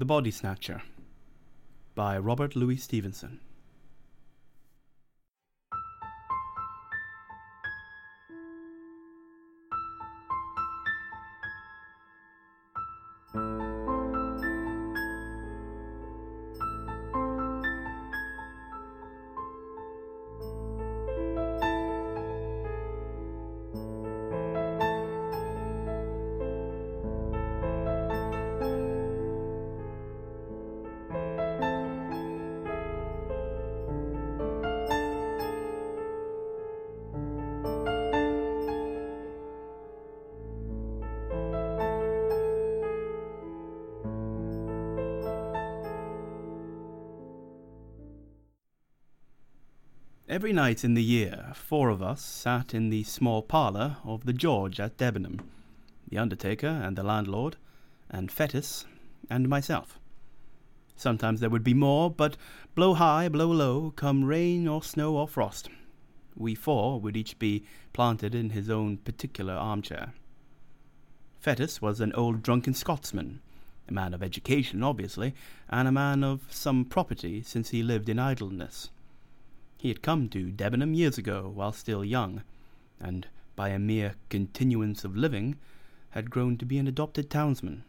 The Body Snatcher by Robert Louis Stevenson. Night in the year, four of us sat in the small parlour of the George at Debenham the undertaker and the landlord, and Fettes, and myself. Sometimes there would be more, but blow high, blow low, come rain or snow or frost, we four would each be planted in his own particular armchair. Fettes was an old drunken Scotsman, a man of education, obviously, and a man of some property since he lived in idleness. He had come to Debenham years ago while still young, and by a mere continuance of living had grown to be an adopted townsman.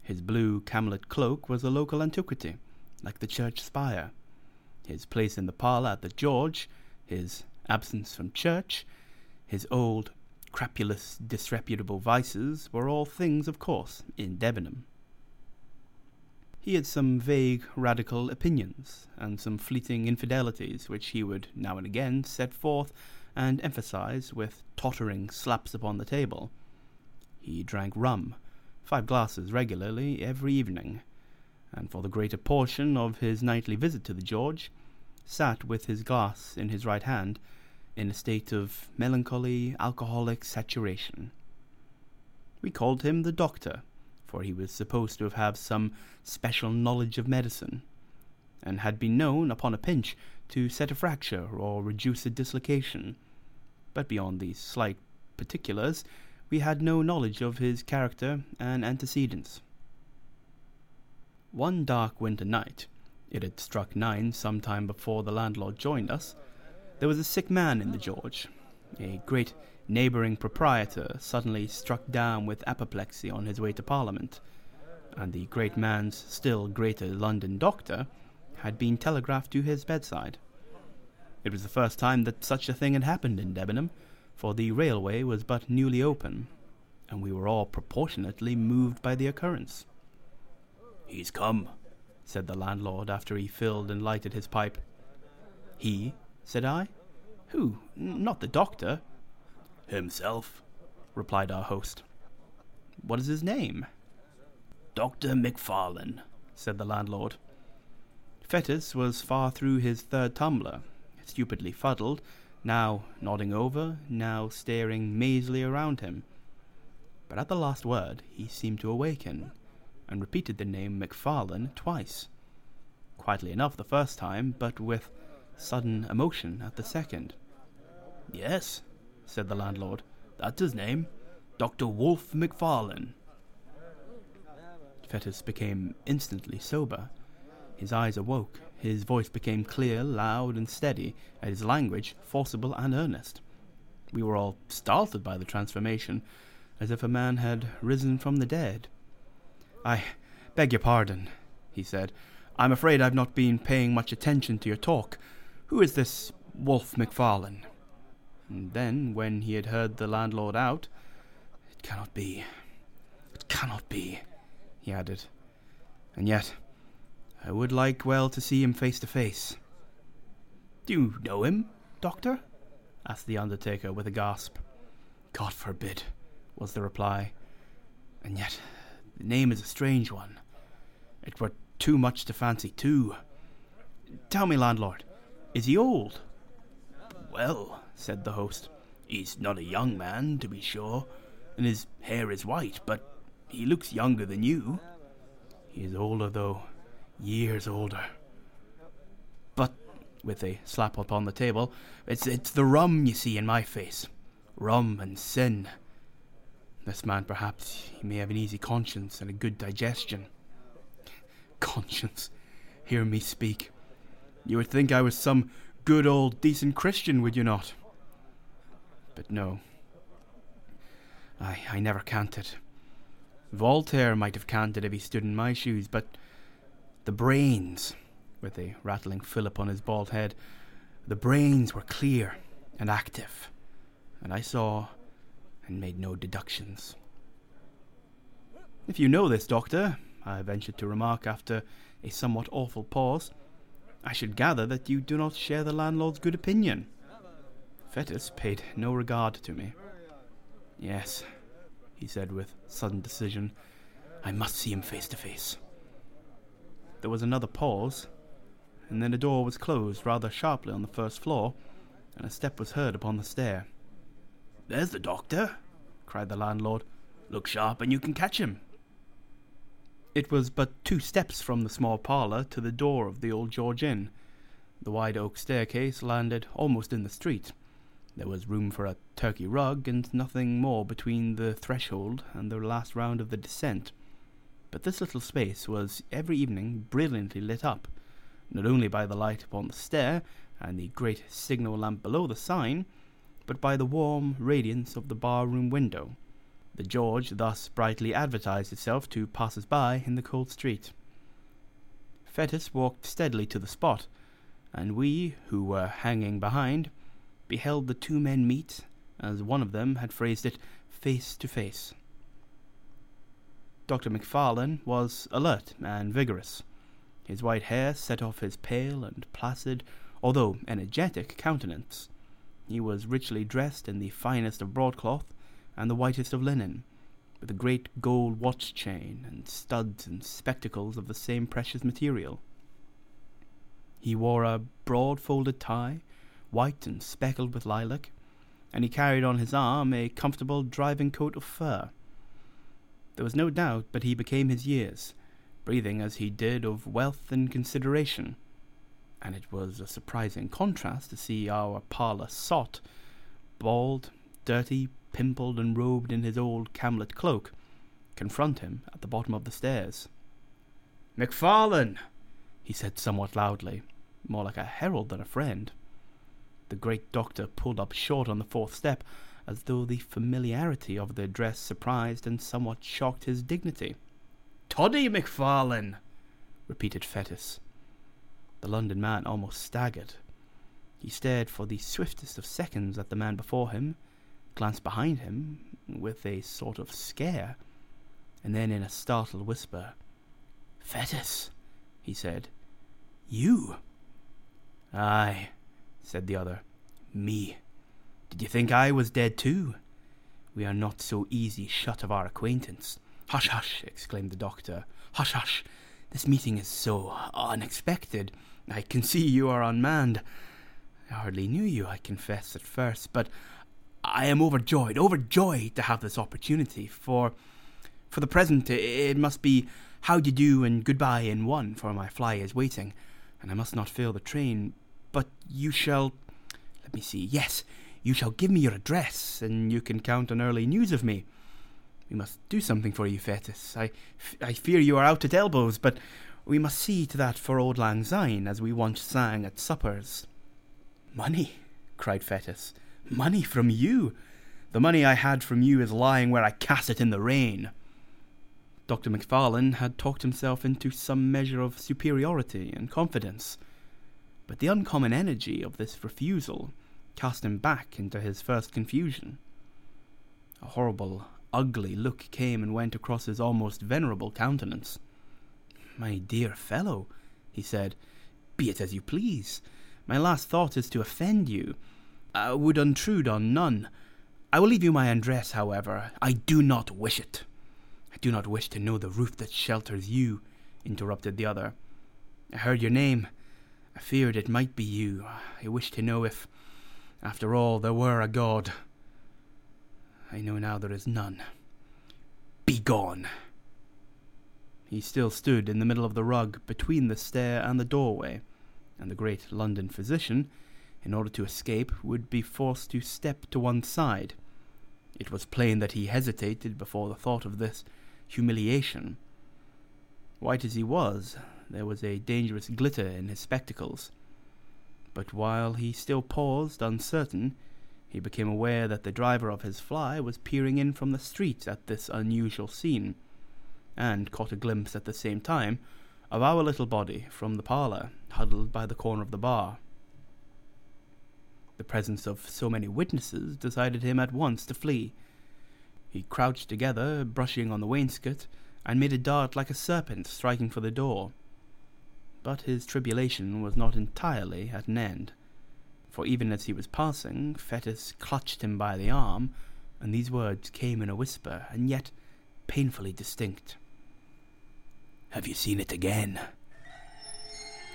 His blue camlet cloak was a local antiquity, like the church spire. His place in the parlour at the George, his absence from church, his old, crapulous, disreputable vices were all things of course in Debenham. He had some vague radical opinions, and some fleeting infidelities which he would now and again set forth and emphasize with tottering slaps upon the table. He drank rum, five glasses regularly every evening, and for the greater portion of his nightly visit to the George, sat with his glass in his right hand, in a state of melancholy alcoholic saturation. We called him the doctor for he was supposed to have some special knowledge of medicine, and had been known, upon a pinch, to set a fracture or reduce a dislocation. But beyond these slight particulars, we had no knowledge of his character and antecedents. One dark winter night, it had struck nine some time before the landlord joined us, there was a sick man in the George, a great neighbouring proprietor suddenly struck down with apoplexy on his way to Parliament, and the great man's still greater London doctor had been telegraphed to his bedside. It was the first time that such a thing had happened in Debenham, for the railway was but newly open, and we were all proportionately moved by the occurrence. He's come, said the landlord after he filled and lighted his pipe. He? said I. Who? Not the doctor? Himself, replied our host. What is his name? Dr. MacFarlane, said the landlord. Fettes was far through his third tumbler, stupidly fuddled, now nodding over, now staring mazily around him. But at the last word he seemed to awaken, and repeated the name MacFarlane twice. Quietly enough the first time, but with sudden emotion at the second. Yes, said the landlord. That's his name. Dr. Wolfe MacFarlane. Fettes became instantly sober. His eyes awoke. His voice became clear, loud, and steady, and his language forcible and earnest. We were all startled by the transformation, as if a man had risen from the dead. I beg your pardon, he said. I'm afraid I've not been paying much attention to your talk. Who is this Wolfe MacFarlane? And then, when he had heard the landlord out, It cannot be. It cannot be, he added. And yet, I would like well to see him face to face. Do you know him, doctor? asked the undertaker with a gasp. God forbid, was the reply. And yet, the name is a strange one. It were too much to fancy, too. Tell me, landlord, is he old? Well, said the host. He's not a young man, to be sure, and his hair is white, but he looks younger than you. He is older, though, years older. But, with a slap upon the table, it's, it's the rum you see in my face. Rum and sin. This man, perhaps, he may have an easy conscience and a good digestion. Conscience, hear me speak. You would think I was some good old decent Christian, would you not? But no. I, I never canted. Voltaire might have canted if he stood in my shoes, but the brains, with a rattling fillip upon his bald head, the brains were clear and active, and I saw and made no deductions. If you know this, Doctor, I ventured to remark after a somewhat awful pause, I should gather that you do not share the landlord's good opinion. Fettes paid no regard to me. Yes, he said with sudden decision, I must see him face to face. There was another pause, and then a door was closed rather sharply on the first floor, and a step was heard upon the stair. There's the doctor, cried the landlord. Look sharp and you can catch him. It was but two steps from the small parlour to the door of the old George Inn. The wide oak staircase landed almost in the street. There was room for a Turkey rug, and nothing more between the threshold and the last round of the descent. But this little space was every evening brilliantly lit up, not only by the light upon the stair and the great signal lamp below the sign, but by the warm radiance of the bar room window. The George thus brightly advertised itself to passers by in the cold street. Fettes walked steadily to the spot, and we, who were hanging behind, beheld the two men meet, as one of them had phrased it, face to face. Dr. Macfarlane was alert and vigorous. His white hair set off his pale and placid, although energetic, countenance. He was richly dressed in the finest of broadcloth and the whitest of linen, with a great gold watch chain and studs and spectacles of the same precious material. He wore a broad folded tie, white and speckled with lilac, and he carried on his arm a comfortable driving coat of fur. There was no doubt but he became his years, breathing as he did of wealth and consideration, and it was a surprising contrast to see our parlour sot, bald, dirty, pimpled, and robed in his old camlet cloak, confront him at the bottom of the stairs. Macfarlane, he said somewhat loudly, more like a herald than a friend. The great doctor pulled up short on the fourth step, as though the familiarity of the address surprised and somewhat shocked his dignity. Toddy Macfarlane, repeated Fettes. The London man almost staggered. He stared for the swiftest of seconds at the man before him, glanced behind him with a sort of scare, and then in a startled whisper, Fettes, he said, you? Aye, said the other, me. Did you think I was dead too? We are not so easy shut of our acquaintance. Hush, hush, exclaimed the doctor. Hush, hush. This meeting is so unexpected. I can see you are unmanned. I hardly knew you, I confess, at first, but I am overjoyed, overjoyed to have this opportunity. For, for the present, it must be how do you do and goodbye in one, for my fly is waiting, and I must not fail the train. But you shall, let me see, yes, you shall give me your address, and you can count on early news of me. We must do something for you, Fettes. I, I fear you are out at elbows, but we must see to that for Auld Lang Syne, as we once sang at suppers. Money, cried Fettes. Money from you? The money I had from you is lying where I cast it in the rain. Dr. Macfarlane had talked himself into some measure of superiority and confidence, but the uncommon energy of this refusal cast him back into his first confusion. A horrible, ugly look came and went across his almost venerable countenance. My dear fellow, he said, be it as you please. My last thought is to offend you. I would intrude on none. I will leave you my address, however. I do not wish it. I do not wish to know the roof that shelters you, interrupted the other. I heard your name. I feared it might be you. I wished to know if, after all, there were a God. I know now there is none. Begone! He still stood in the middle of the rug between the stair and the doorway, and the great London physician, in order to escape, would be forced to step to one side. It was plain that he hesitated before the thought of this humiliation. White as he was, there was a dangerous glitter in his spectacles. But while he still paused, uncertain, he became aware that the driver of his fly was peering in from the street at this unusual scene, and caught a glimpse at the same time of our little body from the parlour, huddled by the corner of the bar. The presence of so many witnesses decided him at once to flee. He crouched together, brushing on the wainscot, and made a dart like a serpent striking for the door. But his tribulation was not entirely at an end, for even as he was passing, Fettes clutched him by the arm, and these words came in a whisper, and yet painfully distinct. Have you seen it again?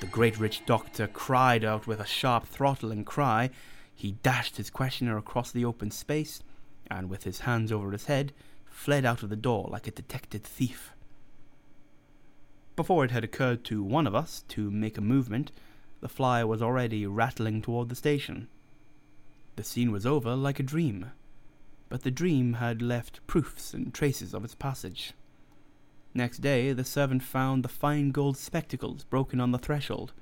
The great rich doctor cried out with a sharp throttling cry. He dashed his questioner across the open space, and with his hands over his head, fled out of the door like a detected thief. Before it had occurred to one of us to make a movement, the fly was already rattling toward the station. The scene was over like a dream, but the dream had left proofs and traces of its passage. Next day, the servant found the fine gold spectacles broken on the threshold,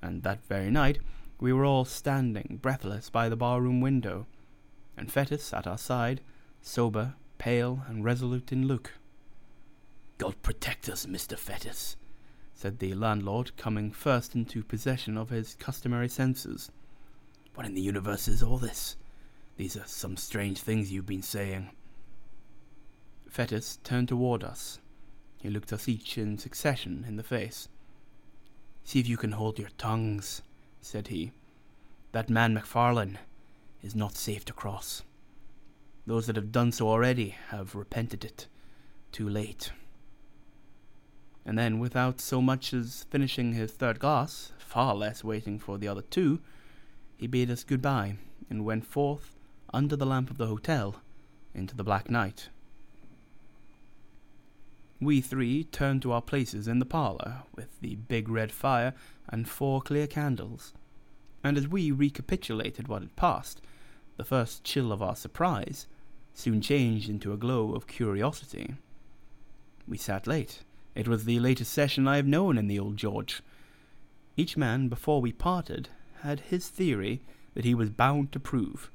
and that very night we were all standing breathless by the barroom window, and Fettes at our side, sober, pale, and resolute in look. God protect us, Mr. Fettes, said the landlord, coming first into possession of his customary senses. What in the universe is all this? These are some strange things you've been saying. Fettes turned toward us, he looked us each in succession in the face. See if you can hold your tongues, said he. That man MacFarlane is not safe to cross. Those that have done so already have repented it too late. And then, without so much as finishing his third glass, far less waiting for the other two, he bade us good bye and went forth under the lamp of the hotel into the black night. We three turned to our places in the parlour, with the big red fire and four clear candles. And as we recapitulated what had passed, the first chill of our surprise soon changed into a glow of curiosity. We sat late. It was the latest session I have known in the old George. Each man, before we parted, had his theory that he was bound to prove,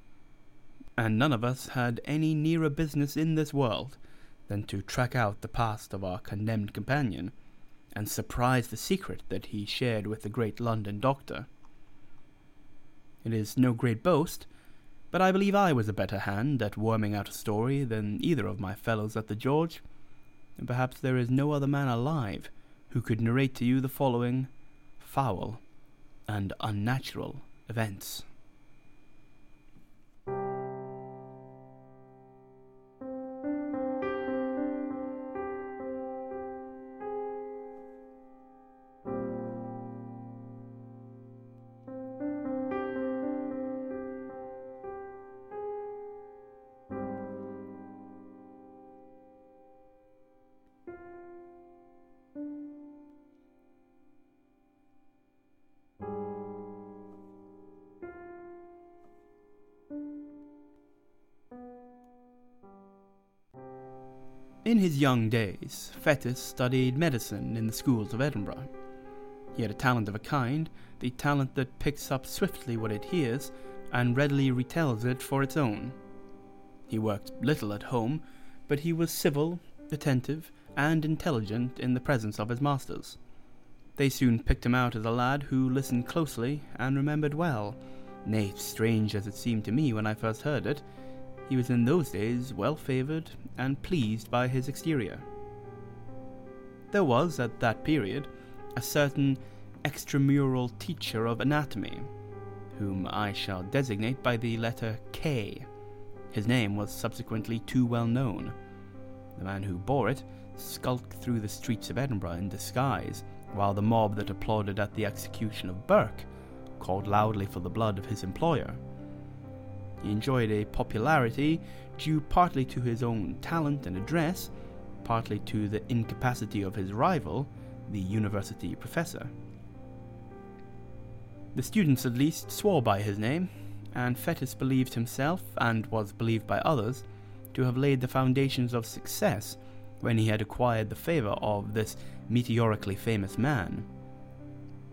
and none of us had any nearer business in this world than to track out the past of our condemned companion, and surprise the secret that he shared with the great London doctor. It is no great boast, but I believe I was a better hand at worming out a story than either of my fellows at the George, and perhaps there is no other man alive who could narrate to you the following foul and unnatural events. In his young days, Fettes studied medicine in the schools of Edinburgh. He had a talent of a kind, the talent that picks up swiftly what it hears and readily retells it for its own. He worked little at home, but he was civil, attentive, and intelligent in the presence of his masters. They soon picked him out as a lad who listened closely and remembered well. Nay, strange as it seemed to me when I first heard it, he was in those days well favoured and pleased by his exterior. There was, at that period, a certain extramural teacher of anatomy, whom I shall designate by the letter K. His name was subsequently too well known. The man who bore it skulked through the streets of Edinburgh in disguise, while the mob that applauded at the execution of Burke called loudly for the blood of his employer. Enjoyed a popularity due partly to his own talent and address, partly to the incapacity of his rival, the university professor. The students at least swore by his name, and Fettes believed himself, and was believed by others, to have laid the foundations of success when he had acquired the favor of this meteorically famous man.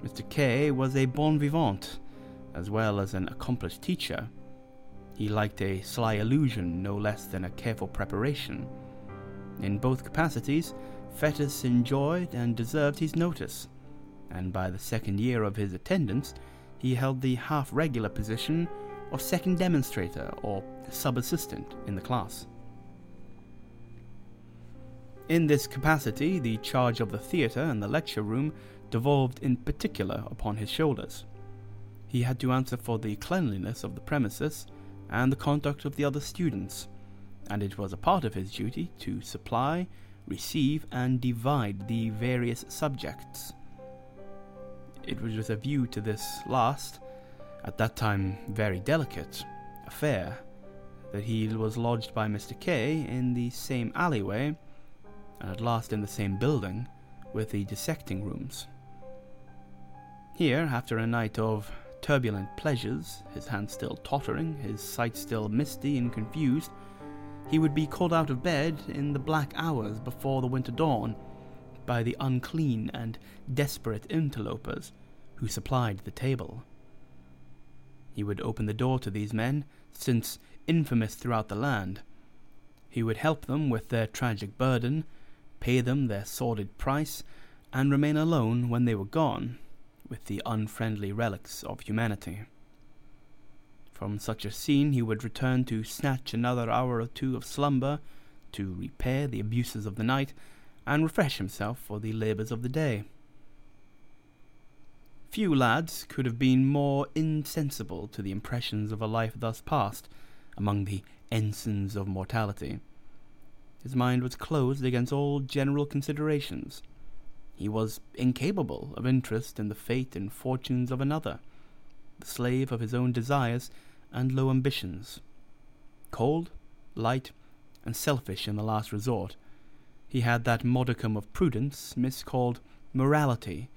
Mr. K was a bon vivant, as well as an accomplished teacher. He liked a sly allusion no less than a careful preparation. In both capacities, Fettes enjoyed and deserved his notice, and by the second year of his attendance, he held the half regular position of second demonstrator or sub assistant in the class. In this capacity, the charge of the theatre and the lecture room devolved in particular upon his shoulders. He had to answer for the cleanliness of the premises and the conduct of the other students, and it was a part of his duty to supply, receive, and divide the various subjects. It was with a view to this last, at that time very delicate, affair that he was lodged by Mr. K in the same alleyway, and at last in the same building, with the dissecting rooms. Here, after a night of turbulent pleasures, his hand still tottering, his sight still misty and confused, he would be called out of bed in the black hours before the winter dawn by the unclean and desperate interlopers who supplied the table. He would open the door to these men, since infamous throughout the land. He would help them with their tragic burden, pay them their sordid price, and remain alone when they were gone, with the unfriendly relics of humanity. From such a scene he would return to snatch another hour or two of slumber, to repair the abuses of the night, and refresh himself for the labours of the day. Few lads could have been more insensible to the impressions of a life thus passed among the ensigns of mortality. His mind was closed against all general considerations. He was incapable of interest in the fate and fortunes of another, the slave of his own desires and low ambitions. Cold, light, and selfish in the last resort, he had that modicum of prudence miscalled morality,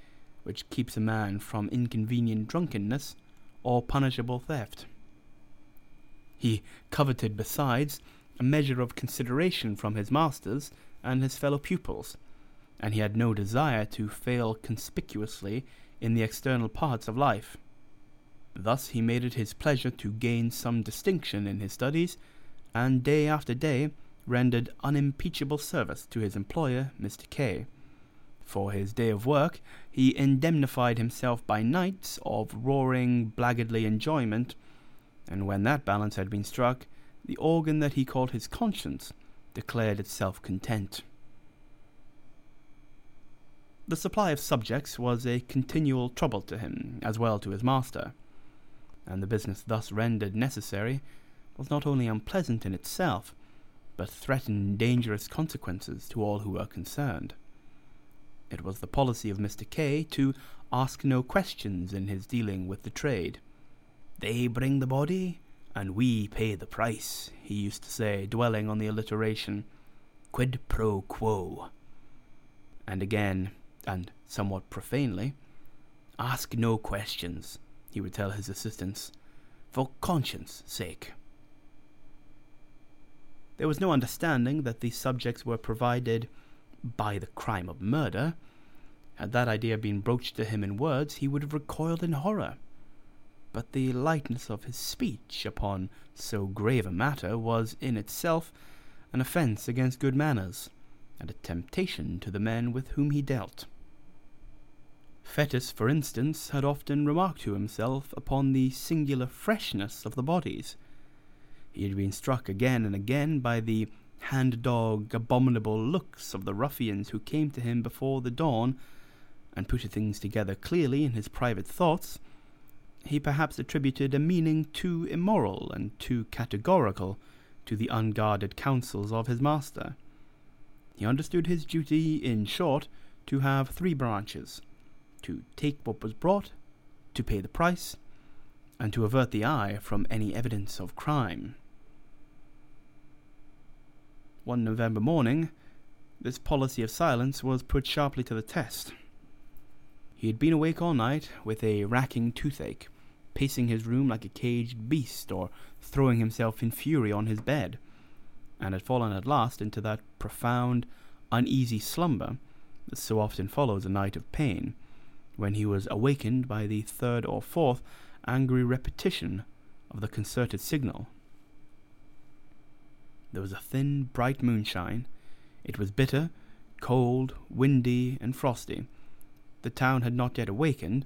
which keeps a man from inconvenient drunkenness or punishable theft. He coveted, besides, a measure of consideration from his masters and his fellow pupils, and he had no desire to fail conspicuously in the external parts of life. Thus he made it his pleasure to gain some distinction in his studies, and day after day rendered unimpeachable service to his employer, Mr. K. For his day of work, he indemnified himself by nights of roaring, blackguardly enjoyment, and when that balance had been struck, the organ that he called his conscience declared itself content. The supply of subjects was a continual trouble to him, as well to his master, and the business thus rendered necessary was not only unpleasant in itself, but threatened dangerous consequences to all who were concerned. It was the policy of Mr. K to ask no questions in his dealing with the trade. They bring the body, and we pay the price, he used to say, dwelling on the alliteration, quid pro quo. And again, and somewhat profanely, ask no questions, he would tell his assistants, for conscience' sake. There was no understanding that these subjects were provided by the crime of murder. Had that idea been broached to him in words, he would have recoiled in horror. But the lightness of his speech upon so grave a matter was in itself an offence against good manners, and a temptation to the men with whom he dealt. Fettes, for instance, had often remarked to himself upon the singular freshness of the bodies. He had been struck again and again by the hand dog, abominable looks of the ruffians who came to him before the dawn, and putting things together clearly in his private thoughts, he perhaps attributed a meaning too immoral and too categorical to the unguarded counsels of his master. He understood his duty, in short, to have three branches to take what was brought, to pay the price, and to avert the eye from any evidence of crime. One November morning, this policy of silence was put sharply to the test. He had been awake all night with a racking toothache, pacing his room like a caged beast, or throwing himself in fury on his bed, and had fallen at last into that profound, uneasy slumber that so often follows a night of pain, when he was awakened by the third or fourth angry repetition of the concerted signal. There was a thin, bright moonshine. It was bitter, cold, windy, and frosty. The town had not yet awakened,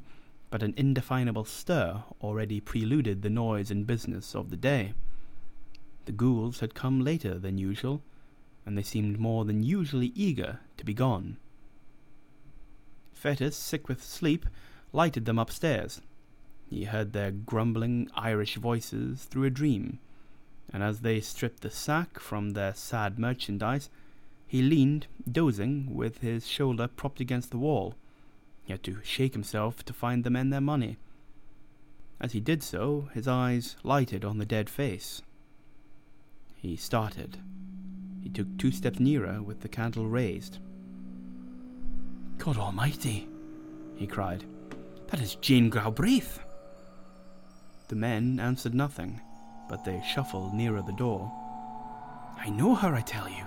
but an indefinable stir already preluded the noise and business of the day. The ghouls had come later than usual, and they seemed more than usually eager to be gone. Fettes, sick with sleep, lighted them upstairs. He heard their grumbling Irish voices through a dream, and as they stripped the sack from their sad merchandise, he leaned, dozing, with his shoulder propped against the wall. He had to shake himself to find the men their money. As he did so, his eyes lighted on the dead face. He started. He took two steps nearer with the candle raised. God Almighty! he cried. That is Jane Galbraith! The men answered nothing, but they shuffled nearer the door. I know her, I tell you,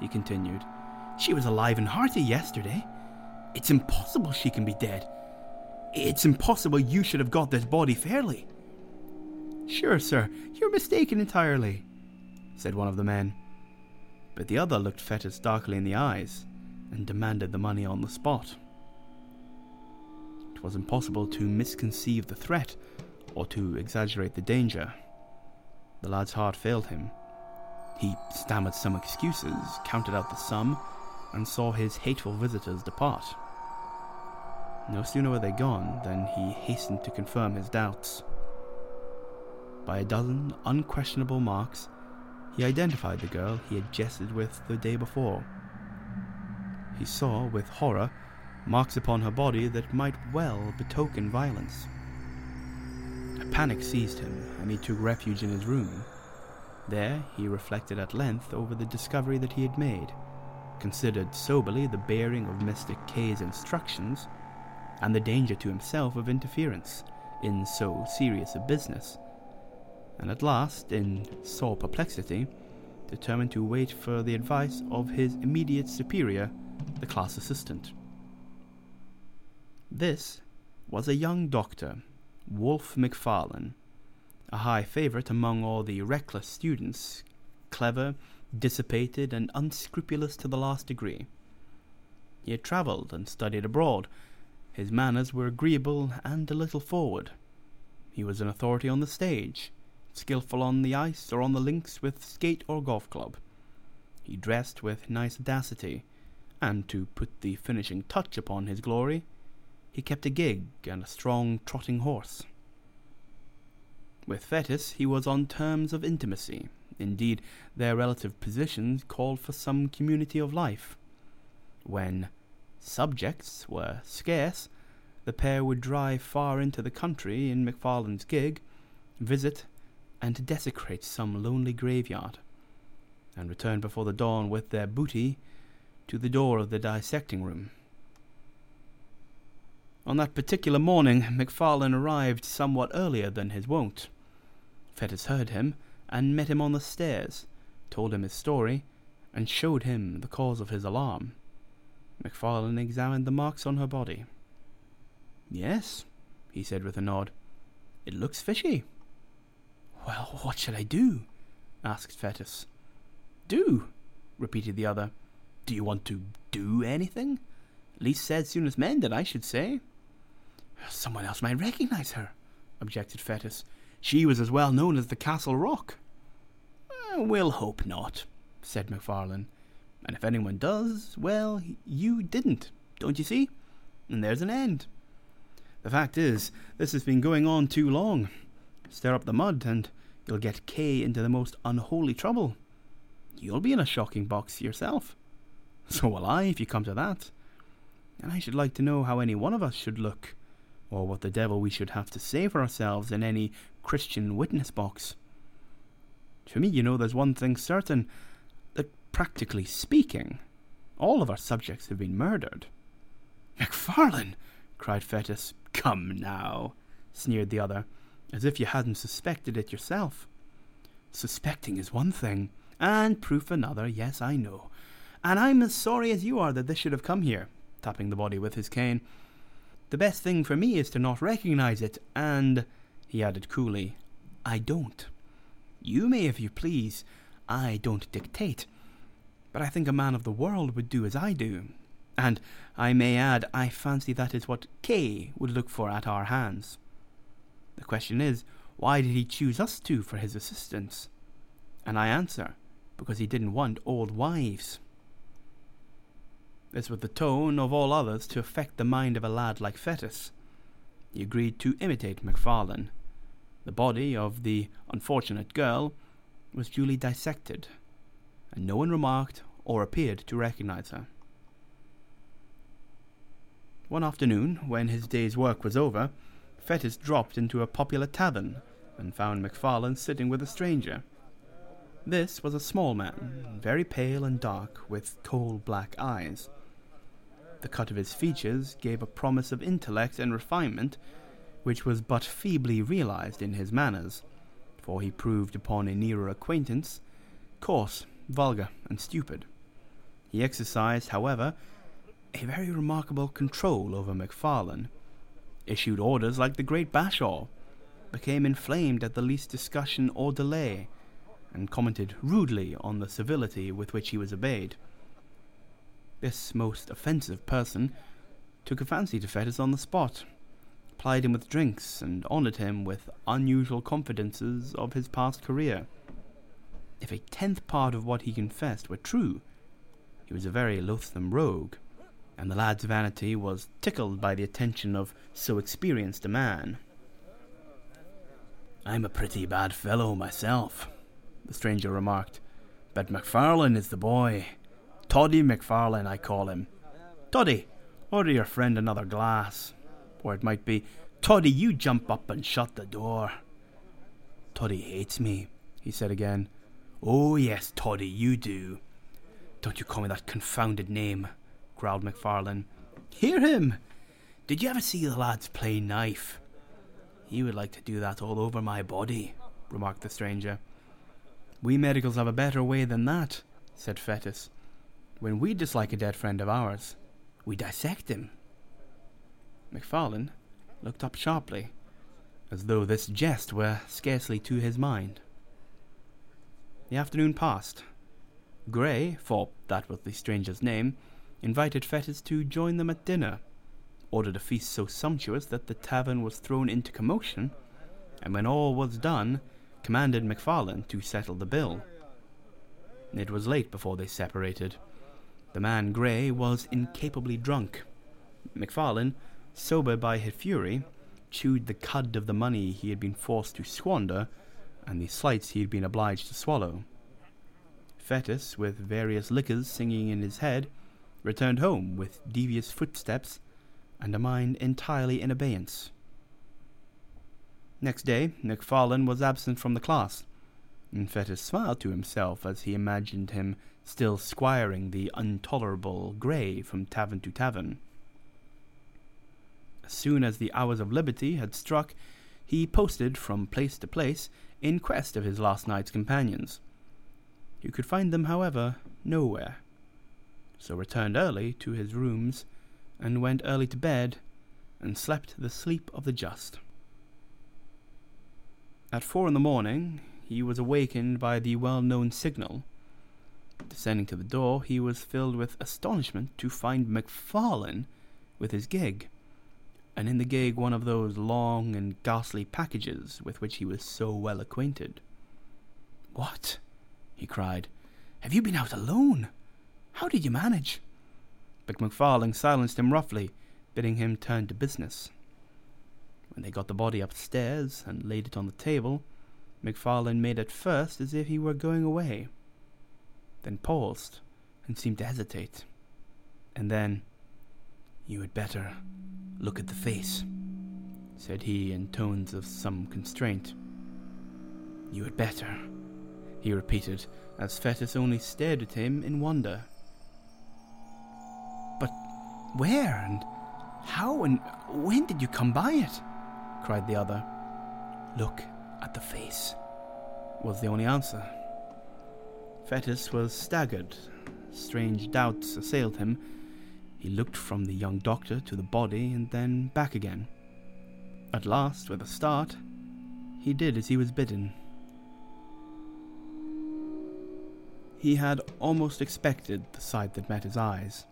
he continued. She was alive and hearty yesterday. It's impossible she can be dead. It's impossible you should have got this body fairly. Sure, sir, you're mistaken entirely, said one of the men. But the other looked Fettes darkly in the eyes and demanded the money on the spot. It was impossible to misconceive the threat or to exaggerate the danger. The lad's heart failed him. He stammered some excuses, counted out the sum, and saw his hateful visitors depart. No sooner were they gone than he hastened to confirm his doubts. By a dozen unquestionable marks, he identified the girl he had jested with the day before. He saw, with horror, marks upon her body that might well betoken violence. A panic seized him, and he took refuge in his room. There he reflected at length over the discovery that he had made, considered soberly the bearing of Mr. K's instructions, and the danger to himself of interference in so serious a business, and at last, in sore perplexity, determined to wait for the advice of his immediate superior, the class assistant. This was a young doctor, Wolfe Macfarlane, a high favorite among all the reckless students, clever, dissipated, and unscrupulous to the last degree. He had travelled and studied abroad. His manners were agreeable and a little forward. He was an authority on the stage, skilful on the ice or on the links with skate or golf club. He dressed with nice audacity, and to put the finishing touch upon his glory, he kept a gig and a strong trotting horse. With Fettes he was on terms of intimacy. Indeed, their relative positions called for some community of life. When subjects were scarce, the pair would drive far into the country in Macfarlane's gig, visit and desecrate some lonely graveyard, and return before the dawn with their booty to the door of the dissecting room. On that particular morning, Macfarlane arrived somewhat earlier than his wont. Fettes heard him and met him on the stairs, told him his story, and showed him the cause of his alarm. Macfarlane examined the marks on her body. Yes, he said with a nod. It looks fishy. Well, what shall I do? asked Fettes. Do? repeated the other. Do you want to do anything? Least said soon as mended, I should say. Someone else might recognize her, objected Fettes. She was as well known as the Castle Rock. Uh, we'll hope not, said Macfarlane. And if anyone does, well, you didn't, don't you see? And there's an end. The fact is, this has been going on too long. Stir up the mud, and you'll get K into the most unholy trouble. You'll be in a shocking box yourself. So will I, if you come to that. And I should like to know how any one of us should look, or what the devil we should have to say for ourselves in any Christian witness box. For me, you know, there's one thing certain that, practically speaking, all of our subjects have been murdered. Macfarlane! cried Fettes. Come now, sneered the other, as if you hadn't suspected it yourself. Suspecting is one thing, and proof another, yes, I know. And I'm as sorry as you are that this should have come here, tapping the body with his cane. The best thing for me is to not recognize it, and, he added coolly, I don't. You may if you please. I don't dictate. But I think a man of the world would do as I do. And I may add, I fancy that is what K would look for at our hands. The question is, why did he choose us two for his assistance? And I answer, because he didn't want old wives. This was the tone of all others to affect the mind of a lad like Fettes. He agreed to imitate MacFarlane. The body of the unfortunate girl was duly dissected, and no one remarked or appeared to recognize her. One afternoon, when his day's work was over, Fettes dropped into a popular tavern and found MacFarlane sitting with a stranger. This was a small man, very pale and dark, with coal black eyes. The cut of his features gave a promise of intellect and refinement which was but feebly realized in his manners, for he proved upon a nearer acquaintance coarse, vulgar, and stupid. He exercised, however, a very remarkable control over MacFarlane, issued orders like the great Bashaw, became inflamed at the least discussion or delay, and commented rudely on the civility with which he was obeyed. This most offensive person took a fancy to Fettes on the spot, plied him with drinks, and honoured him with unusual confidences of his past career. If a tenth part of what he confessed were true, he was a very loathsome rogue, and the lad's vanity was tickled by the attention of so experienced a man. I'm a pretty bad fellow myself, the stranger remarked, but MacFarlane is the boy. Toddy MacFarlane, I call him. Toddy, order your friend another glass. Or it might be, Toddy, you jump up and shut the door. Toddy hates me, he said again. Oh, yes, Toddy, you do. Don't you call me that confounded name, growled MacFarlane. Hear him! Did you ever see the lads play knife? He would like to do that all over my body, remarked the stranger. We medicals have a better way than that, said Fettes. When we dislike a dead friend of ours, we dissect him. MacFarlane looked up sharply, as though this jest were scarcely to his mind. The afternoon passed. Grey, for that was the stranger's name, invited Fettes to join them at dinner, ordered a feast so sumptuous that the tavern was thrown into commotion, and when all was done, commanded MacFarlane to settle the bill. It was late before they separated. The man Grey was incapably drunk. MacFarlane sober by his fury, chewed the cud of the money he had been forced to squander and the slights he had been obliged to swallow. Fettes, with various liquors singing in his head, returned home with devious footsteps and a mind entirely in abeyance. Next day, MacFarlane was absent from the class, and Fettes smiled to himself as he imagined him still squiring the intolerable Grey from tavern to tavern. As soon as the hours of liberty had struck, he posted from place to place in quest of his last night's companions. He could find them, however, nowhere, so returned early to his rooms and went early to bed and slept the sleep of the just. At four in the morning, he was awakened by the well known signal. Descending to the door, he was filled with astonishment to find MacFarlane with his gig and in the gig one of those long and ghastly packages with which he was so well acquainted. What? he cried. Have you been out alone? How did you manage? But MacFarlane silenced him roughly, bidding him turn to business. When they got the body upstairs and laid it on the table, MacFarlane made at first as if he were going away, then paused and seemed to hesitate. And then, You had better, Look at the face, said he in tones of some constraint. You had better, he repeated, as Fettes only stared at him in wonder. But where and how and when did you come by it? cried the other. Look at the face, was the only answer. Fettes was staggered. Strange doubts assailed him. He looked from the young doctor to the body and then back again. At last, with a start, he did as he was bidden. He had almost expected the sight that met his eyes,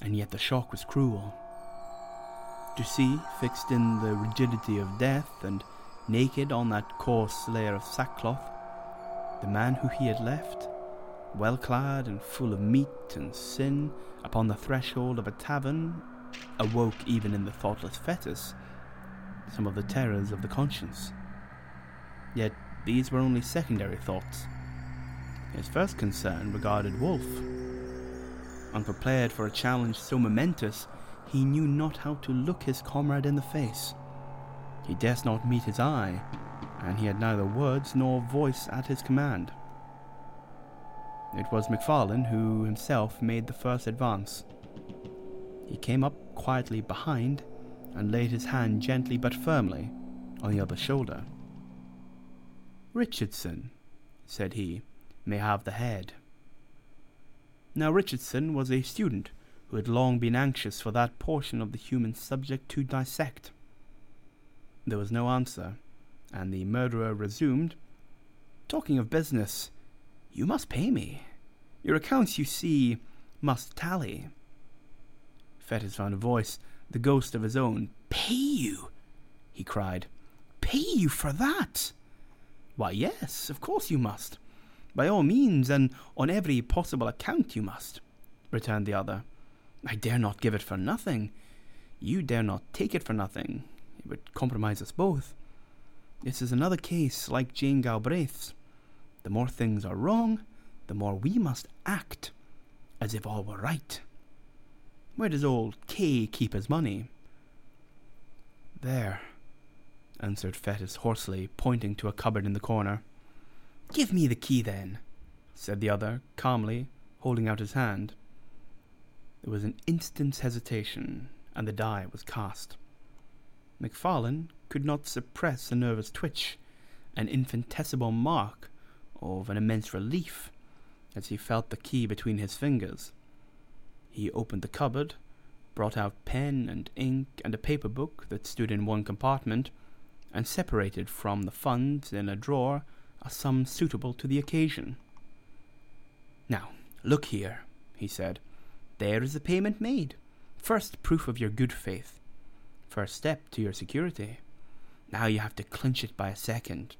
and yet the shock was cruel. To see, fixed in the rigidity of death and naked on that coarse layer of sackcloth, the man who he had left, well clad and full of meat and sin, upon the threshold of a tavern, awoke even in the thoughtless Fettes some of the terrors of the conscience. Yet these were only secondary thoughts. His first concern regarded Wolf. Unprepared for a challenge so momentous, he knew not how to look his comrade in the face. He durst not meet his eye, and he had neither words nor voice at his command. It was MacFarlane who himself made the first advance. He came up quietly behind and laid his hand gently but firmly on the other's shoulder. Richardson, said he, may have the head. Now Richardson was a student who had long been anxious for that portion of the human subject to dissect. There was no answer, and the murderer resumed, Talking of business, you must pay me. Your accounts, you see, must tally. Fettes found a voice, the ghost of his own. Pay you? he cried. Pay you for that? Why, yes, of course you must. By all means, and on every possible account you must, returned the other. I dare not give it for nothing. You dare not take it for nothing. Would compromise us both. This is another case like Jane Galbraith's. The more things are wrong, the more we must act as if all were right. Where does old K keep his money? There, answered Fettes hoarsely, pointing to a cupboard in the corner. Give me the key, then, said the other, calmly, holding out his hand. There was an instant's hesitation, and the die was cast. MacFarlane could not suppress a nervous twitch, an infinitesimal mark of an immense relief as he felt the key between his fingers. He opened the cupboard, brought out pen and ink and a paper book that stood in one compartment, and separated from the funds in a drawer a sum suitable to the occasion. Now, look here, he said. There is the payment made. First proof of your good faith. First step to your security. Now you have to clinch it by a second.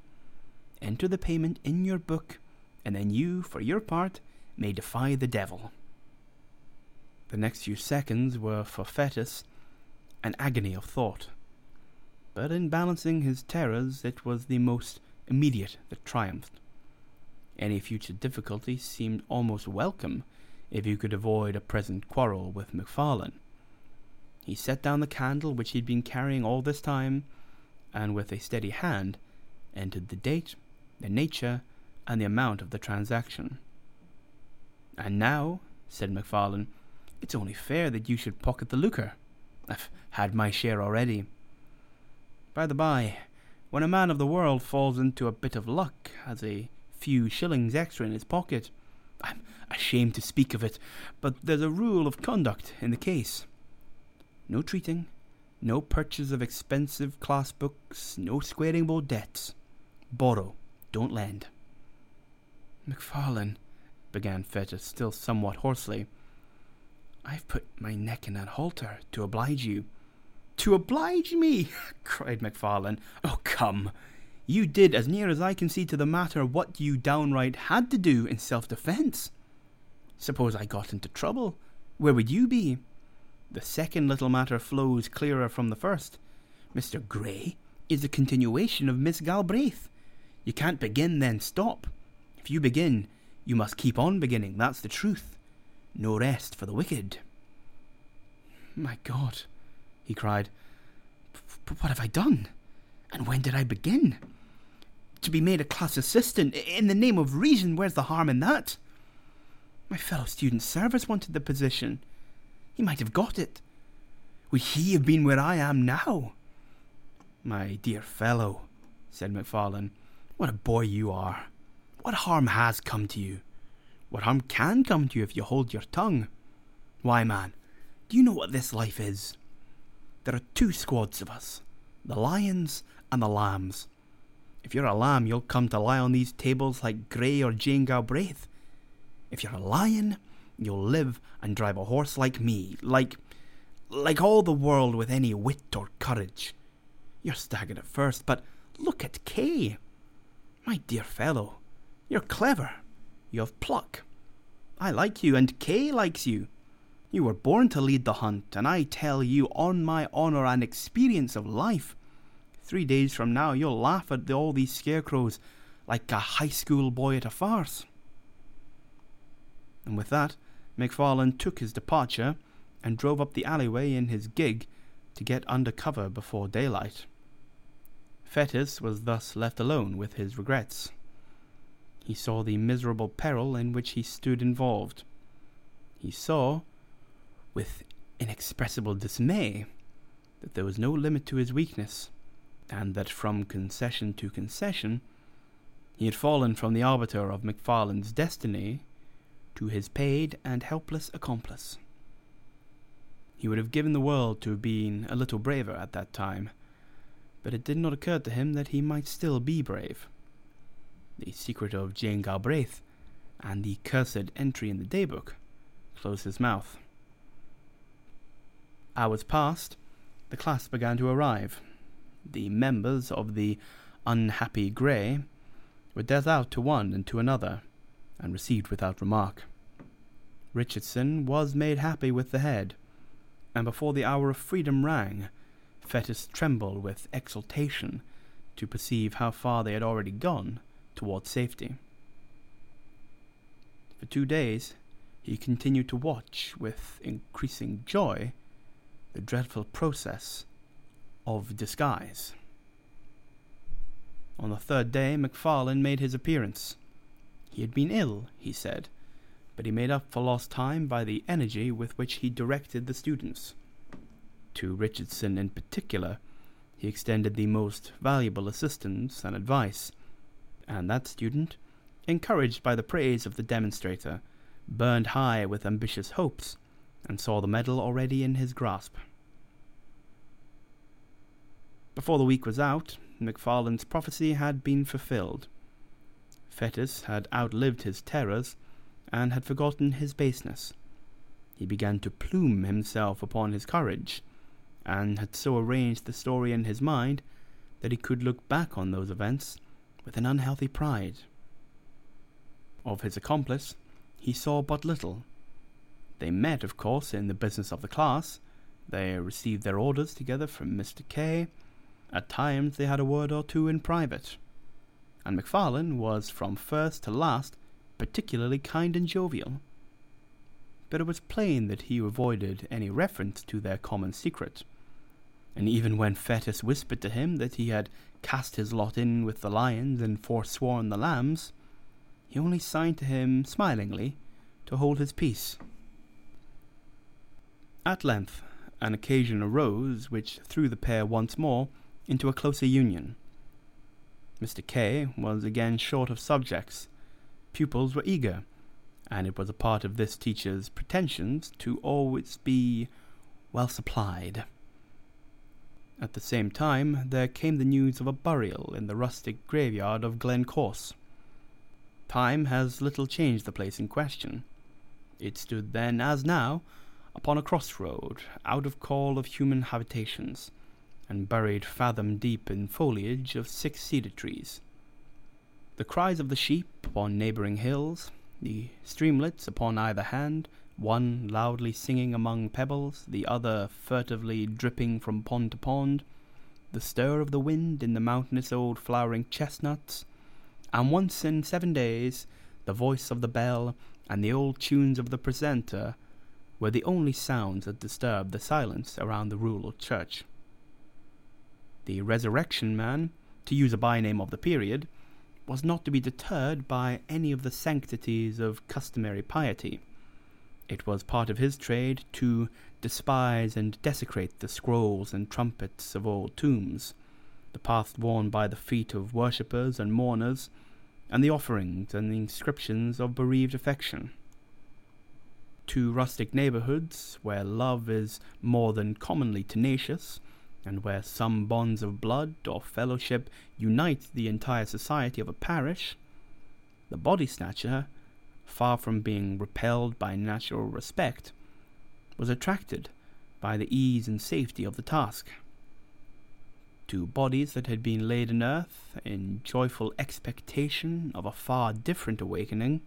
Enter the payment in your book and then you, for your part, may defy the devil. The next few seconds were for Fettes an agony of thought. But in balancing his terrors, it was the most immediate that triumphed. Any future difficulty seemed almost welcome if you could avoid a present quarrel with MacFarlane. He set down the candle which he had been carrying all this time, and with a steady hand entered the date, the nature, and the amount of the transaction. And now, said MacFarlane, it's only fair that you should pocket the lucre. I've had my share already. By the by, when a man of the world falls into a bit of luck, has a few shillings extra in his pocket, I'm ashamed to speak of it, but there's a rule of conduct in the case. No treating, no purchase of expensive class books, no squaring old debts. Borrow, don't lend. MacFarlane, began Fettes, still somewhat hoarsely, I've put my neck in that halter to oblige you. To oblige me? cried MacFarlane. Oh, come. You did, as near as I can see to the matter, what you downright had to do in self defence. Suppose I got into trouble, where would you be? The second little matter flows clearer from the first. Mr. Grey is a continuation of Miss Galbraith. You can't begin, then stop. If you begin, you must keep on beginning. That's the truth. No rest for the wicked. My God, he cried. But what have I done? And when did I begin? To be made a class assistant, in the name of reason, where's the harm in that? My fellow student Service wanted the position. He might have got it. Would he have been where I am now? My dear fellow, said MacFarlane, what a boy you are. What harm has come to you? What harm can come to you if you hold your tongue? Why, man, do you know what this life is? There are two squads of us the lions and the lambs. If you're a lamb, you'll come to lie on these tables like Grey or Jane Galbraith. If you're a lion, you'll live and drive a horse like me, like. like all the world with any wit or courage. You're staggered at first, but look at K. My dear fellow, you're clever. You have pluck. I like you, and K likes you. You were born to lead the hunt, and I tell you, on my honour and experience of life, three days from now you'll laugh at all these scarecrows like a high school boy at a farce. And with that, Macfarlane took his departure and drove up the alleyway in his gig to get under cover before daylight. Fettes was thus left alone with his regrets. He saw the miserable peril in which he stood involved. He saw, with inexpressible dismay, that there was no limit to his weakness, and that from concession to concession he had fallen from the arbiter of Macfarlane's destiny to his paid and helpless accomplice. He would have given the world to have been a little braver at that time, but it did not occur to him that he might still be brave. The secret of Jane Galbraith and the cursed entry in the daybook closed his mouth. Hours passed, the class began to arrive. The members of the unhappy Grey were dealt out to one and to another, and received without remark. Richardson was made happy with the head, and before the hour of freedom rang, Fettes trembled with exultation to perceive how far they had already gone towards safety. For two days he continued to watch with increasing joy the dreadful process of disguise. On the third day, Macfarlane made his appearance. He had been ill, he said, but he made up for lost time by the energy with which he directed the students. To Richardson in particular, he extended the most valuable assistance and advice, and that student, encouraged by the praise of the demonstrator, burned high with ambitious hopes, and saw the medal already in his grasp. Before the week was out, Macfarlane's prophecy had been fulfilled. Fettes had outlived his terrors, and had forgotten his baseness. He began to plume himself upon his courage, and had so arranged the story in his mind that he could look back on those events with an unhealthy pride. Of his accomplice, he saw but little. They met, of course, in the business of the class. They received their orders together from Mr. K. At times they had a word or two in private. And Macfarlane was from first to last particularly kind and jovial. But it was plain that he avoided any reference to their common secret. And even when Fettes whispered to him that he had cast his lot in with the lions and forsworn the lambs, he only signed to him smilingly to hold his peace. At length, an occasion arose which threw the pair once more into a closer union. Mr. K was again short of subjects. Pupils were eager, and it was a part of this teacher's pretensions to always be well supplied. At the same time, there came the news of a burial in the rustic graveyard of Glencorse. Time has little changed the place in question. It stood then, as now, upon a crossroad, out of call of human habitations, and buried fathom deep in foliage of six cedar trees. The cries of the sheep upon neighbouring hills, the streamlets upon either hand, one loudly singing among pebbles, the other furtively dripping from pond to pond, the stir of the wind in the mountainous old flowering chestnuts, and once in seven days the voice of the bell and the old tunes of the precentor were the only sounds that disturbed the silence around the rural church. The resurrection man, to use a byname of the period, was not to be deterred by any of the sanctities of customary piety. It was part of his trade to despise and desecrate the scrolls and trumpets of old tombs, the path worn by the feet of worshippers and mourners, and the offerings and the inscriptions of bereaved affection. To rustic neighbourhoods, where love is more than commonly tenacious, and where some bonds of blood or fellowship unite the entire society of a parish, the body snatcher, far from being repelled by natural respect, was attracted by the ease and safety of the task. To bodies that had been laid in earth in joyful expectation of a far different awakening,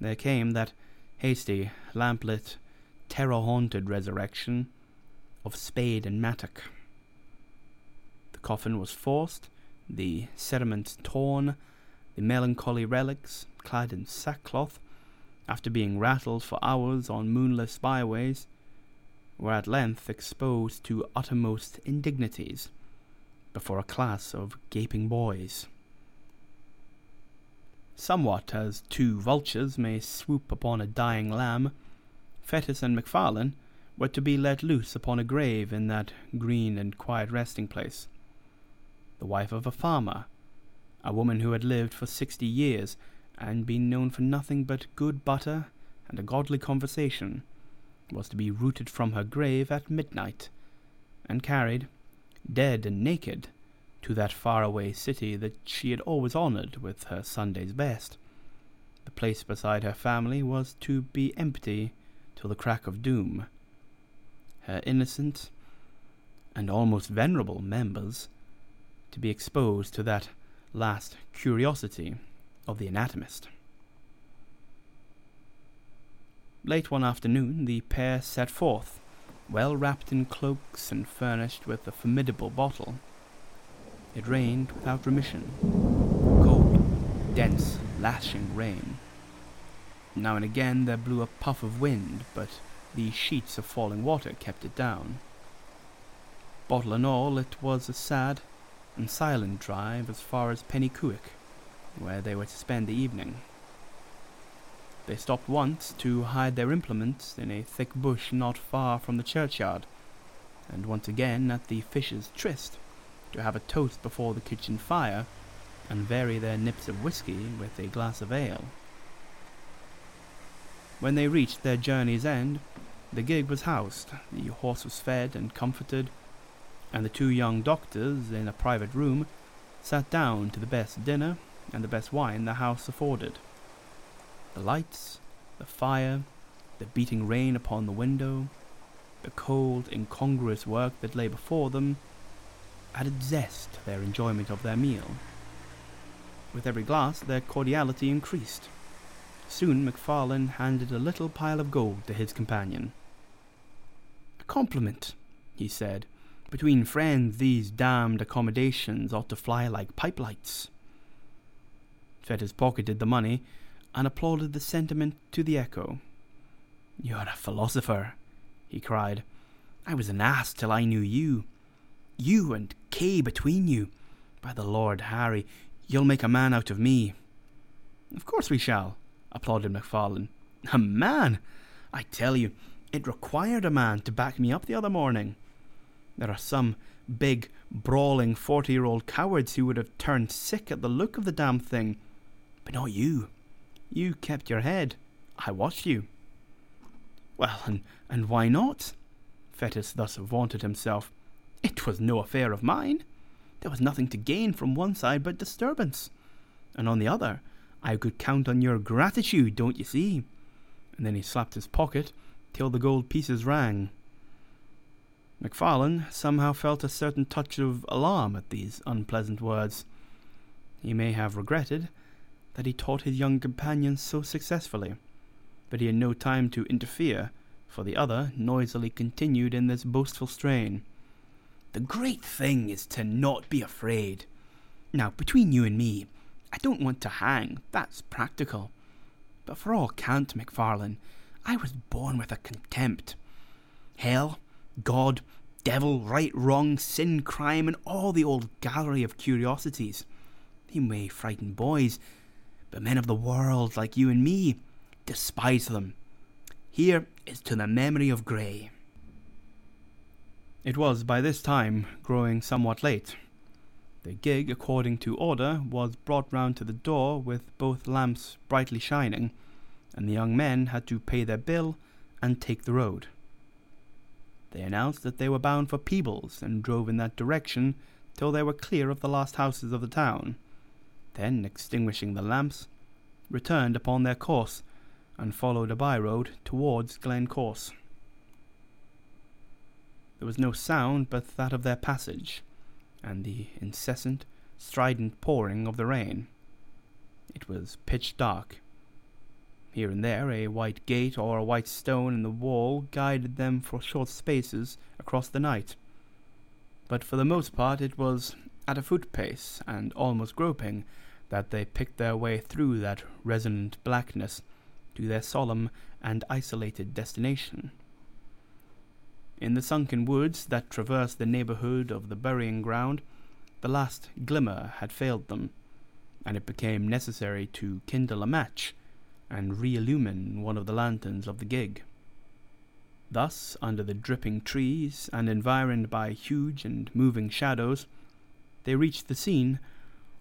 there came that hasty, lamplit, terror haunted resurrection of spade and mattock. The coffin was forced, the cerements torn, the melancholy relics, clad in sackcloth, after being rattled for hours on moonless byways, were at length exposed to uttermost indignities before a class of gaping boys. Somewhat as two vultures may swoop upon a dying lamb, Fettes and MacFarlane were to be let loose upon a grave in that green and quiet resting place. The wife of a farmer, a woman who had lived for sixty years and been known for nothing but good butter and a godly conversation, was to be rooted from her grave at midnight and carried, dead and naked, to that far-away city that she had always honoured with her Sunday's best. The place beside her family was to be empty till the crack of doom. Her innocent and almost venerable members to be exposed to that last curiosity of the anatomist. Late one afternoon, the pair set forth, well wrapped in cloaks and furnished with a formidable bottle. It rained without remission. Cold, dense, lashing rain. Now and again there blew a puff of wind, but the sheets of falling water kept it down. Bottle and all, it was a sad and silent drive as far as Penicuik, where they were to spend the evening. They stopped once to hide their implements in a thick bush not far from the churchyard, and once again at the Fishers' Tryst to have a toast before the kitchen fire and vary their nips of whisky with a glass of ale. When they reached their journey's end, the gig was housed, the horse was fed and comforted, and the two young doctors, in a private room, sat down to the best dinner and the best wine the house afforded. The lights, the fire, the beating rain upon the window, the cold, incongruous work that lay before them, added zest to their enjoyment of their meal. With every glass, their cordiality increased. Soon MacFarlane handed a little pile of gold to his companion. A compliment, he said. Between friends, these damned accommodations ought to fly like pipe lights. Fettes pocketed the money and applauded the sentiment to the echo. You're a philosopher, he cried. I was an ass till I knew you. You and K between you. By the Lord Harry, you'll make a man out of me. Of course we shall, applauded MacFarlane. A man! I tell you, it required a man to back me up the other morning. There are some big, brawling forty year old cowards who would have turned sick at the look of the damn thing. But not you. You kept your head. I watched you. Well, and, and why not? Fettes thus vaunted himself. It was no affair of mine. There was nothing to gain from one side but disturbance. And on the other, I could count on your gratitude, don't you see? And then he slapped his pocket till the gold pieces rang. MacFarlane somehow felt a certain touch of alarm at these unpleasant words. He may have regretted that he taught his young companion so successfully, but he had no time to interfere, for the other noisily continued in this boastful strain. The great thing is to not be afraid. Now, between you and me, I don't want to hang, that's practical. But for all cant, MacFarlane, I was born with a contempt. Hell, God, devil, right, wrong, sin, crime, and all the old gallery of curiosities. They may frighten boys, but men of the world like you and me despise them. Here is to the memory of Grey. It was by this time growing somewhat late. The gig, according to order, was brought round to the door with both lamps brightly shining, and the young men had to pay their bill and take the road. They announced that they were bound for Peebles and drove in that direction till they were clear of the last houses of the town. Then, extinguishing the lamps, returned upon their course and followed a by road towards Glencorse. There was no sound but that of their passage, and the incessant, strident pouring of the rain. It was pitch dark. Here and there a white gate or a white stone in the wall guided them for short spaces across the night. But for the most part it was at a foot pace, and almost groping, that they picked their way through that resonant blackness to their solemn and isolated destination. In the sunken woods that traversed the neighborhood of the burying ground, the last glimmer had failed them, and it became necessary to kindle a match and re-illumine one of the lanterns of the gig. Thus, under the dripping trees and environed by huge and moving shadows, they reached the scene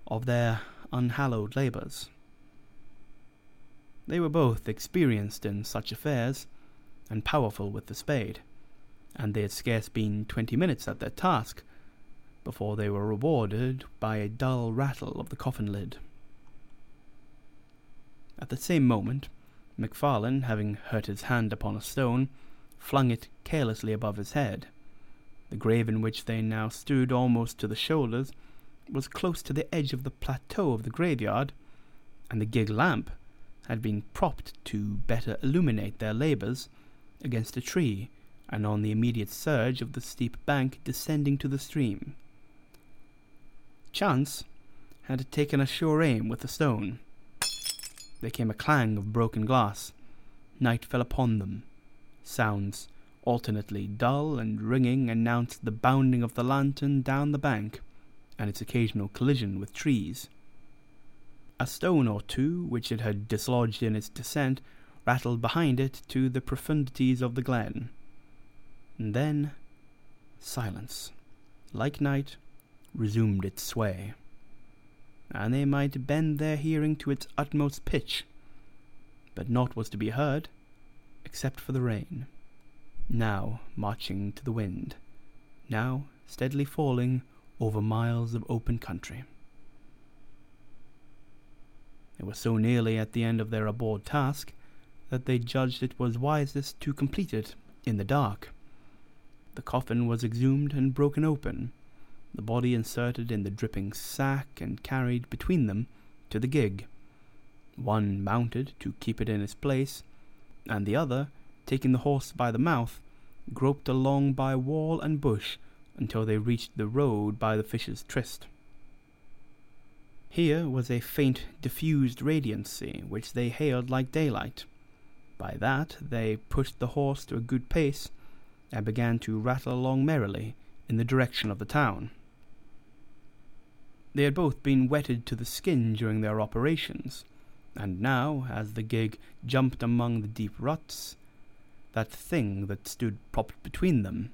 of their unhallowed labours. They were both experienced in such affairs, and powerful with the spade, and they had scarce been twenty minutes at their task before they were rewarded by a dull rattle of the coffin lid. At the same moment, MacFarlane, having hurt his hand upon a stone, flung it carelessly above his head. The grave in which they now stood almost to the shoulders was close to the edge of the plateau of the graveyard, and the gig lamp had been propped to better illuminate their labours against a tree and on the immediate surge of the steep bank descending to the stream. Chance had taken a sure aim with the stone. There came a clang of broken glass. Night fell upon them. Sounds, alternately dull and ringing, announced the bounding of the lantern down the bank and its occasional collision with trees. A stone or two, which it had dislodged in its descent, rattled behind it to the profundities of the glen. And then silence, like night, resumed its sway. And they might bend their hearing to its utmost pitch, but naught was to be heard except for the rain, now marching to the wind, now steadily falling over miles of open country. They were so nearly at the end of their abhorred task that they judged it was wisest to complete it in the dark. The coffin was exhumed and broken open, the body inserted in the dripping sack and carried between them to the gig, one mounted to keep it in its place, and the other, taking the horse by the mouth, groped along by wall and bush until they reached the road by the Fisher's Tryst. Here was a faint, diffused radiancy, which they hailed like daylight. By that they pushed the horse to a good pace, and began to rattle along merrily in the direction of the town. They had both been wetted to the skin during their operations, and now, as the gig jumped among the deep ruts, that thing that stood propped between them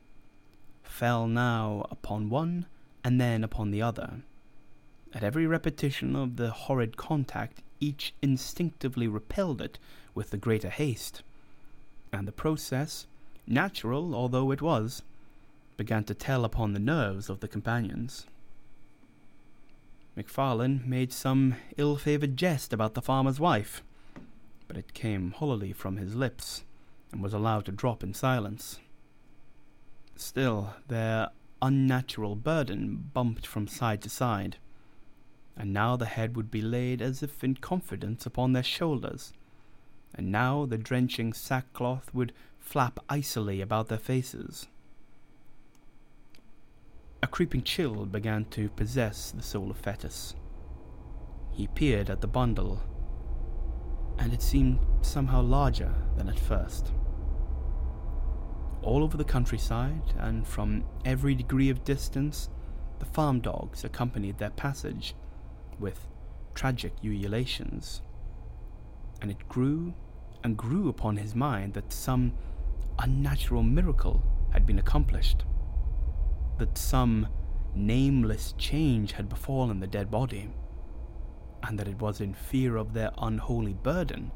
fell now upon one and then upon the other. At every repetition of the horrid contact, each instinctively repelled it with the greater haste, and the process, natural although it was, began to tell upon the nerves of the companions. MacFarlane made some ill favoured jest about the farmer's wife, but it came hollowly from his lips and was allowed to drop in silence. Still, their unnatural burden bumped from side to side, and now the head would be laid as if in confidence upon their shoulders, and now the drenching sackcloth would flap icily about their faces. A creeping chill began to possess the soul of Fettes. He peered at the bundle, and it seemed somehow larger than at first all over the countryside, and from every degree of distance, the farm dogs accompanied their passage with tragic ululations. And it grew and grew upon his mind that some unnatural miracle had been accomplished, that some nameless change had befallen the dead body, and that it was in fear of their unholy burden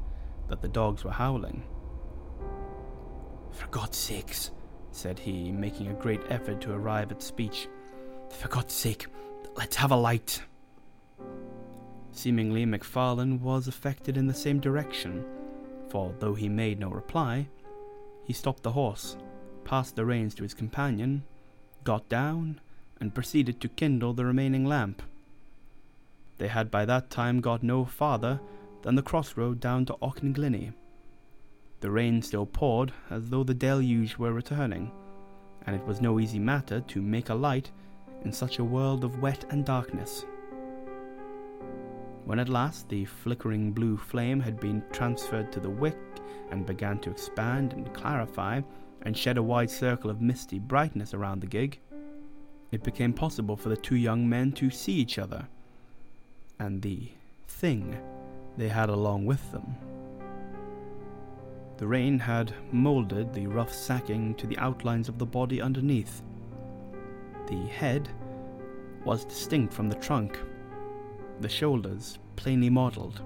that the dogs were howling. For God's sakes, said he, making a great effort to arrive at speech, for God's sake, let's have a light. Seemingly, MacFarlane was affected in the same direction, for though he made no reply, he stopped the horse, passed the reins to his companion, got down, and proceeded to kindle the remaining lamp. They had by that time got no farther than the crossroad down to Auchenclinny. The rain still poured as though the deluge were returning, and it was no easy matter to make a light in such a world of wet and darkness. When at last the flickering blue flame had been transferred to the wick and began to expand and clarify and shed a wide circle of misty brightness around the gig, it became possible for the two young men to see each other and the thing they had along with them. The rain had moulded the rough sacking to the outlines of the body underneath. The head was distinct from the trunk, the shoulders plainly modelled.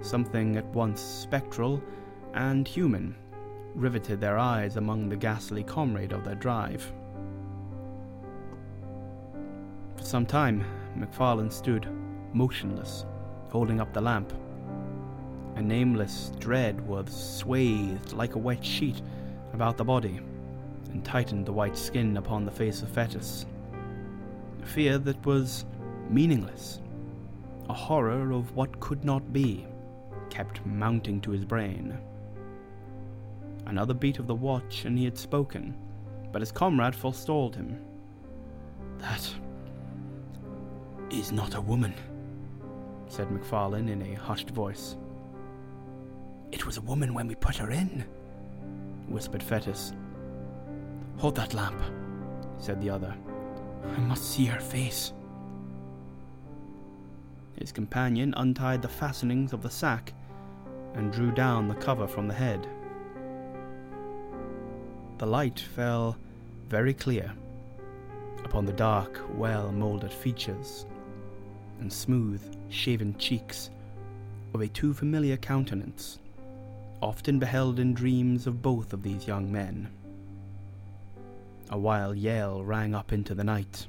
Something at once spectral and human riveted their eyes among the ghastly comrade of their drive. For some time, MacFarlane stood, motionless, holding up the lamp. A nameless dread was swathed like a wet sheet about the body and tightened the white skin upon the face of Fettes. A fear that was meaningless, a horror of what could not be, kept mounting to his brain. Another beat of the watch, and he had spoken, but his comrade forestalled him. That is not a woman, said MacFarlane in a hushed voice. It was a woman when we put her in, whispered Fettes. Hold that lamp, said the other. I must see her face. His companion untied the fastenings of the sack and drew down the cover from the head. The light fell very clear upon the dark, well moulded features and smooth, shaven cheeks of a too familiar countenance, often beheld in dreams of both of these young men. A wild yell rang up into the night.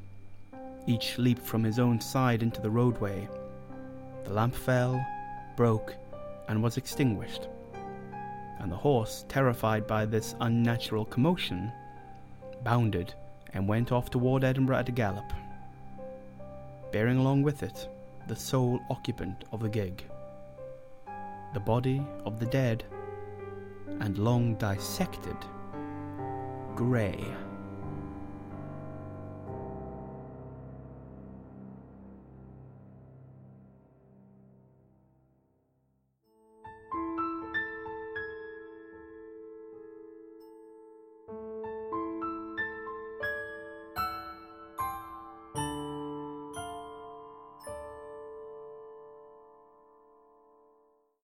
Each leaped from his own side into the roadway. The lamp fell, broke, and was extinguished. And the horse, terrified by this unnatural commotion, bounded and went off toward Edinburgh at a gallop bearing along with it the sole occupant of the gig, the body of the dead and long dissected Grey.